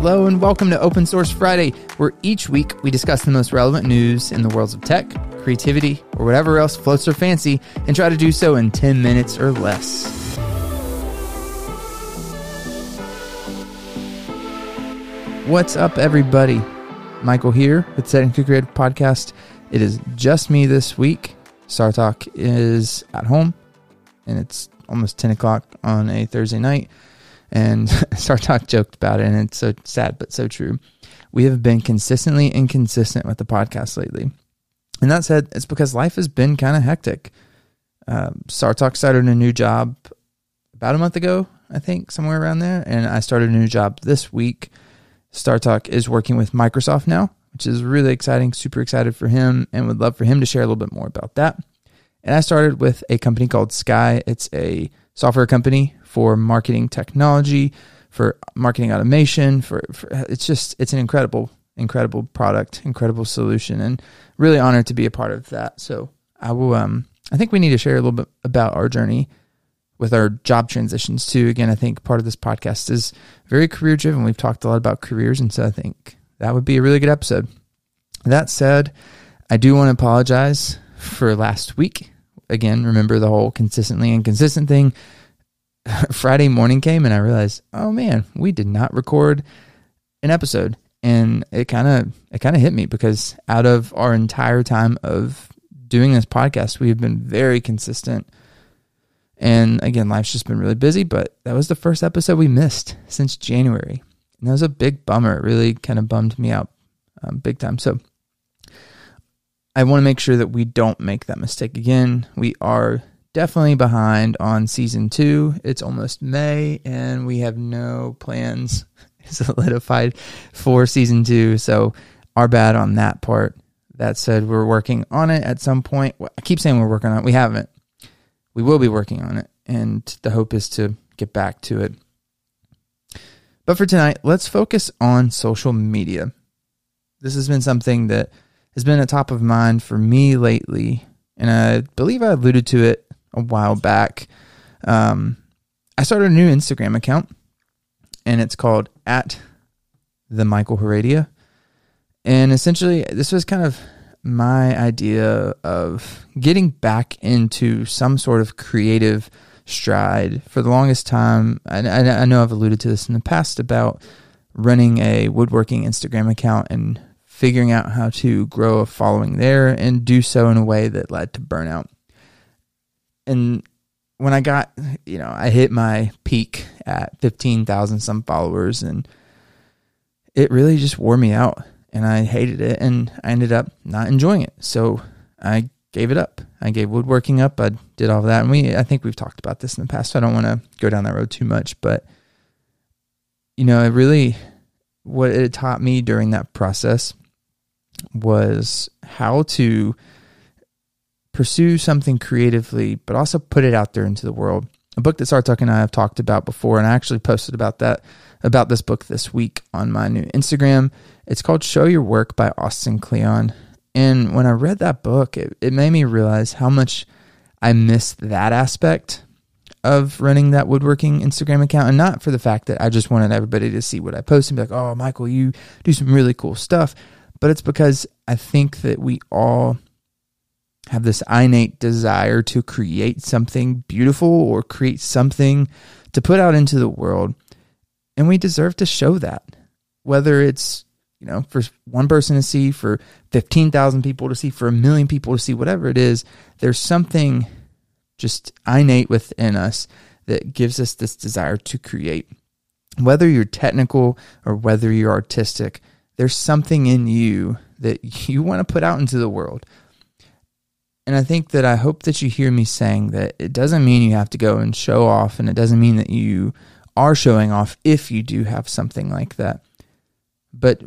Hello and welcome to Open Source Friday, where each week we discuss the most relevant news in the worlds of tech, creativity, or whatever else floats our fancy, and try to do so in 10 minutes or less. What's up, everybody? Michael here with Setting to Grid podcast. It is just me this week. StarTalk is at home, and it's almost 10 o'clock on a Thursday night. And StarTalk joked about it, and it's so sad, but so true. We have been consistently inconsistent with the podcast lately. And that said, it's because life has been kind of hectic. Uh, started a new job about a month ago, I think, somewhere around there. And I started a new job this week StarTalk is working with Microsoft now, which is really exciting. Super excited for him and would love for him to share a little bit more about that. And I started with a company called Sky. It's a software company for marketing technology, for marketing automation, for, for it's just it's an incredible incredible product, incredible solution and really honored to be a part of that. So, I will um I think we need to share a little bit about our journey with our job transitions too. Again, I think part of this podcast is very career driven. We've talked a lot about careers, and so I think that would be a really good episode. That said, I do want to apologize for last week. Again, remember the whole consistently inconsistent thing. Friday morning came and I realized, oh man, we did not record an episode. And it kind of it kind of hit me because out of our entire time of doing this podcast, we have been very consistent and again, life's just been really busy, but that was the first episode we missed since January. And that was a big bummer. It really kind of bummed me out um, big time. So I want to make sure that we don't make that mistake again. We are definitely behind on season two. It's almost May, and we have no plans solidified for season two. So, our bad on that part. That said, we're working on it at some point. I keep saying we're working on it. We haven't we will be working on it, and the hope is to get back to it. But for tonight, let's focus on social media. This has been something that has been a top of mind for me lately, and I believe I alluded to it a while back. Um, I started a new Instagram account, and it's called at the Michael Heredia. And essentially, this was kind of my idea of getting back into some sort of creative stride. For the longest time, I, I know I've alluded to this in the past about running a woodworking Instagram account and figuring out how to grow a following there and do so in a way that led to burnout. And when I got, you know, I hit my peak at 15,000 some followers and it really just wore me out and I hated it and I ended up not enjoying it. So I gave it up. I gave woodworking up. I did all of that. And we, I think we've talked about this in the past. So I don't want to go down that road too much, but you know, it really, what it taught me during that process was how to pursue something creatively, but also put it out there into the world. A book that StarTalk and I have talked about before, and I actually posted about that about this book this week on my new Instagram. It's called Show Your Work by Austin Kleon. And when I read that book, it, it made me realize how much I missed that aspect of running that woodworking Instagram account. And not for the fact that I just wanted everybody to see what I post and be like, oh, Michael, you do some really cool stuff. But it's because I think that we all have this innate desire to create something beautiful or create something to put out into the world and we deserve to show that, whether it's, you know, for one person to see, for 15,000 people to see, for a million people to see, whatever it is, there's something just innate within us that gives us this desire to create. Whether you're technical or whether you're artistic, there's something in you that you want to put out into the world. And I think that I hope that you hear me saying that it doesn't mean you have to go and show off, and it doesn't mean that you are showing off if you do have something like that. But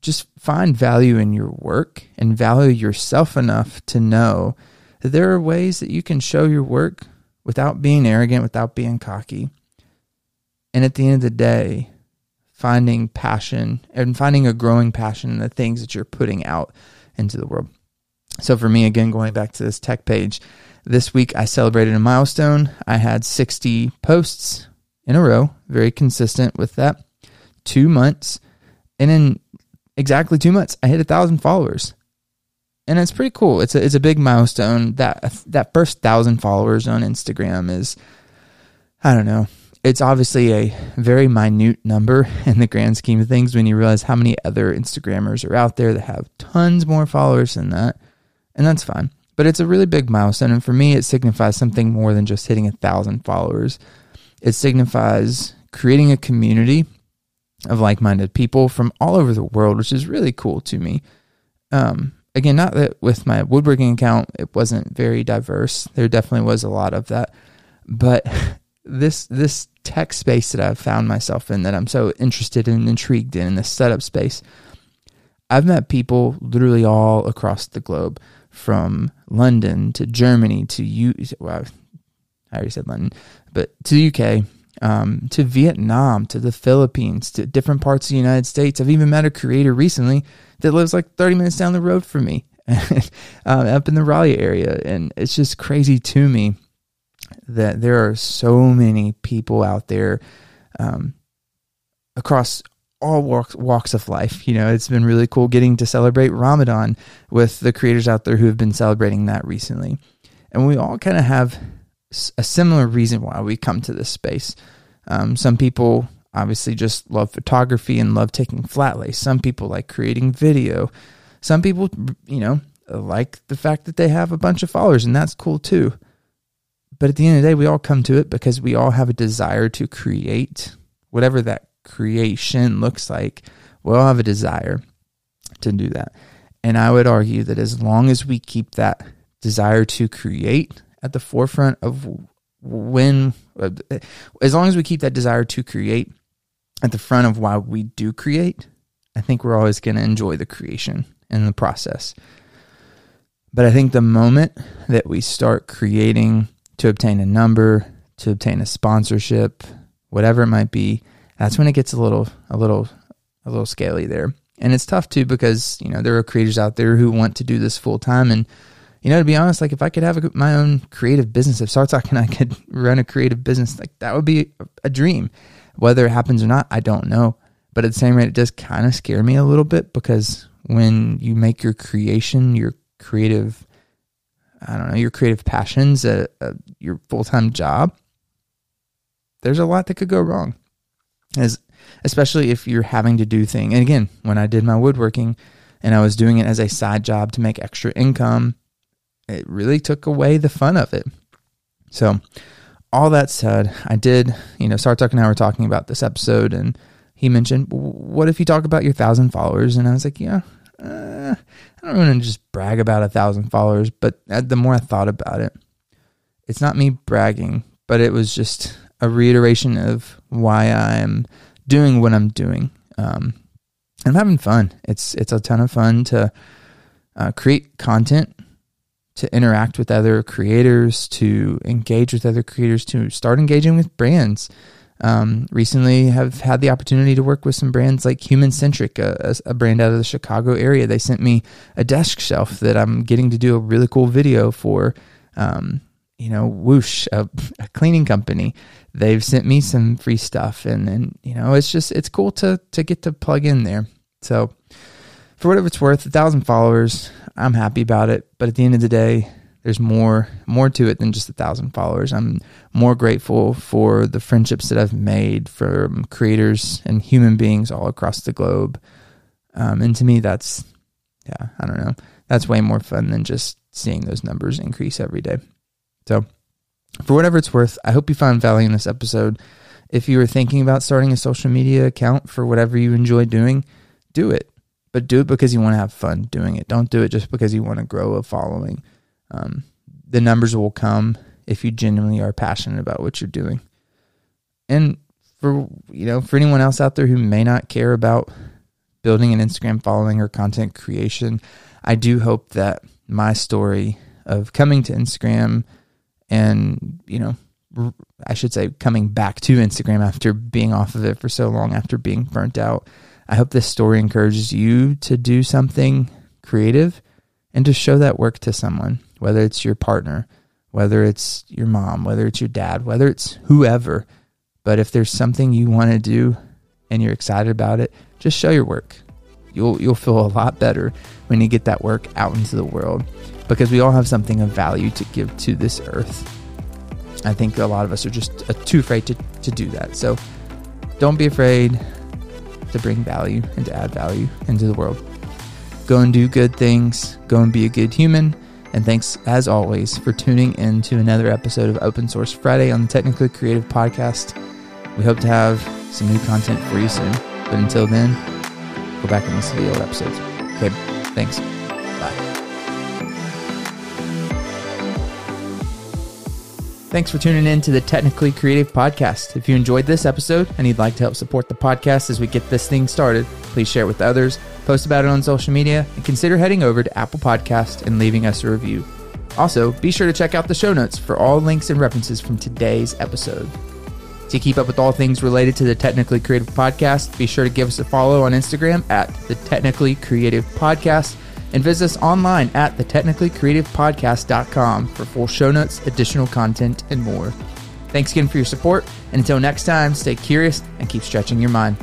just find value in your work and value yourself enough to know that there are ways that you can show your work without being arrogant, without being cocky. And at the end of the day, finding passion and finding a growing passion in the things that you're putting out into the world. So for me, again, going back to this tech page, this week I celebrated a milestone. I had 60 posts in a row, very consistent with that. Two months, And in exactly two months, I hit a thousand followers. And it's pretty cool. It's a, it's a big milestone. That that first thousand followers on Instagram is, I don't know. It's obviously a very minute number in the grand scheme of things when you realize how many other Instagrammers are out there that have tons more followers than that. And that's fine. But it's a really big milestone. And for me, it signifies something more than just hitting a thousand followers. It signifies creating a community of like minded people from all over the world, which is really cool to me. Um, again, not that with my woodworking account, it wasn't very diverse. There definitely was a lot of that. But this this tech space that I've found myself in that I'm so interested and intrigued in, in this setup space, I've met people literally all across the globe from London to Germany to U. Well, I already said London, but to the UK, um, to Vietnam, to the Philippines, to different parts of the United States. I've even met a creator recently that lives like 30 minutes down the road from me, uh, up in the Raleigh area, and it's just crazy to me that there are so many people out there um, across all walks, walks of life. You know, it's been really cool getting to celebrate Ramadan with the creators out there who have been celebrating that recently. And we all kind of have a similar reason why we come to this space. Um, some people obviously just love photography and love taking flat lay. Some people like creating video. Some people, you know, like the fact that they have a bunch of followers, and that's cool too. But at the end of the day, we all come to it because we all have a desire to create whatever that creation looks like, we all have a desire to do that. And I would argue that as long as we keep that desire to create at the forefront of when, uh, as long as we keep that desire to create at the front of why we do create, I think we're always going to enjoy the creation and the process. But I think the moment that we start creating to obtain a number, to obtain a sponsorship, whatever it might be, that's when it gets a little a little a little scaly there. And it's tough too because, you know, there are creators out there who want to do this full time and you know, to be honest, like if I could have a, my own creative business, if StarTalk and I could run a creative business, like that would be a dream. Whether it happens or not, I don't know. But at the same rate, it does kind of scare me a little bit because when you make your creation, your creative, I don't know, your creative passions, your full time job, there's a lot that could go wrong as especially if you're having to do things. And again, when I did my woodworking and I was doing it as a side job to make extra income, it really took away the fun of it. So, all that said, I did, you know, StarTalk and I were talking about this episode, and he mentioned, "What if you talk about your thousand followers?" And I was like, "Yeah, uh, I don't want to just brag about a thousand followers." But the more I thought about it, it's not me bragging, but it was just a reiteration of why I'm doing what I'm doing. Um, I'm having fun. It's it's a ton of fun to uh, create content, to interact with other creators, to engage with other creators, to start engaging with brands. Um, recently, have had the opportunity to work with some brands like Human Centric, a, a, brand out of the Chicago area. They sent me a desk shelf that I'm getting to do a really cool video for. Um, you know, Whoosh, a, a, cleaning company. They've sent me some free stuff, and and you know, it's just it's cool to to get to plug in there. So, for whatever it's worth, a thousand followers, I'm happy about it. But at the end of the day, there's more more to it than just a thousand followers. I'm more grateful for the friendships that I've made from creators and human beings all across the globe. Um, and to me, that's yeah, I don't know, that's way more fun than just seeing those numbers increase every day. So, for whatever it's worth, I hope you found value in this episode. If you were thinking about starting a social media account for whatever you enjoy doing, do it. But do it because you want to have fun doing it. Don't do it just because you want to grow a following. Um, the numbers will come if you genuinely are passionate about what you're doing. And for you know, for anyone else out there who may not care about building an Instagram following or content creation, I do hope that my story of coming to Instagram and you know I should say coming back to Instagram after being off of it for so long after being burnt out. I hope this story encourages you to do something creative and to show that work to someone, whether it's your partner, whether it's your mom, whether it's your dad, whether it's whoever. But if there's something you want to do, and you're excited about it, just show your work. You'll you'll feel a lot better when you get that work out into the world because we all have something of value to give to this earth. I think a lot of us are just uh, too afraid to, to do that. So don't be afraid to bring value and to add value into the world. Go and do good things, go and be a good human. And thanks, as always, for tuning in to another episode of Open Source Friday on the Technically Creative Podcast. We hope to have some new content for you soon. But until then, go back and listen to the old episodes. Okay, thanks. Bye. Thanks for tuning in to the Technically Creative Podcast. If you enjoyed this episode and you'd like to help support the podcast as we get this thing started, please share it with others, post about it on social media, and consider heading over to Apple Podcast and leaving us a review. Also, be sure to check out the show notes for all links and references from today's episode. To keep up with all things related to the Technically Creative Podcast, be sure to give us a follow on Instagram at the Technically Creative Podcast and visit us online at thetechnicallycreativepodcast.com for full show notes, additional content, and more. Thanks again for your support, and until next time, stay curious and keep stretching your mind.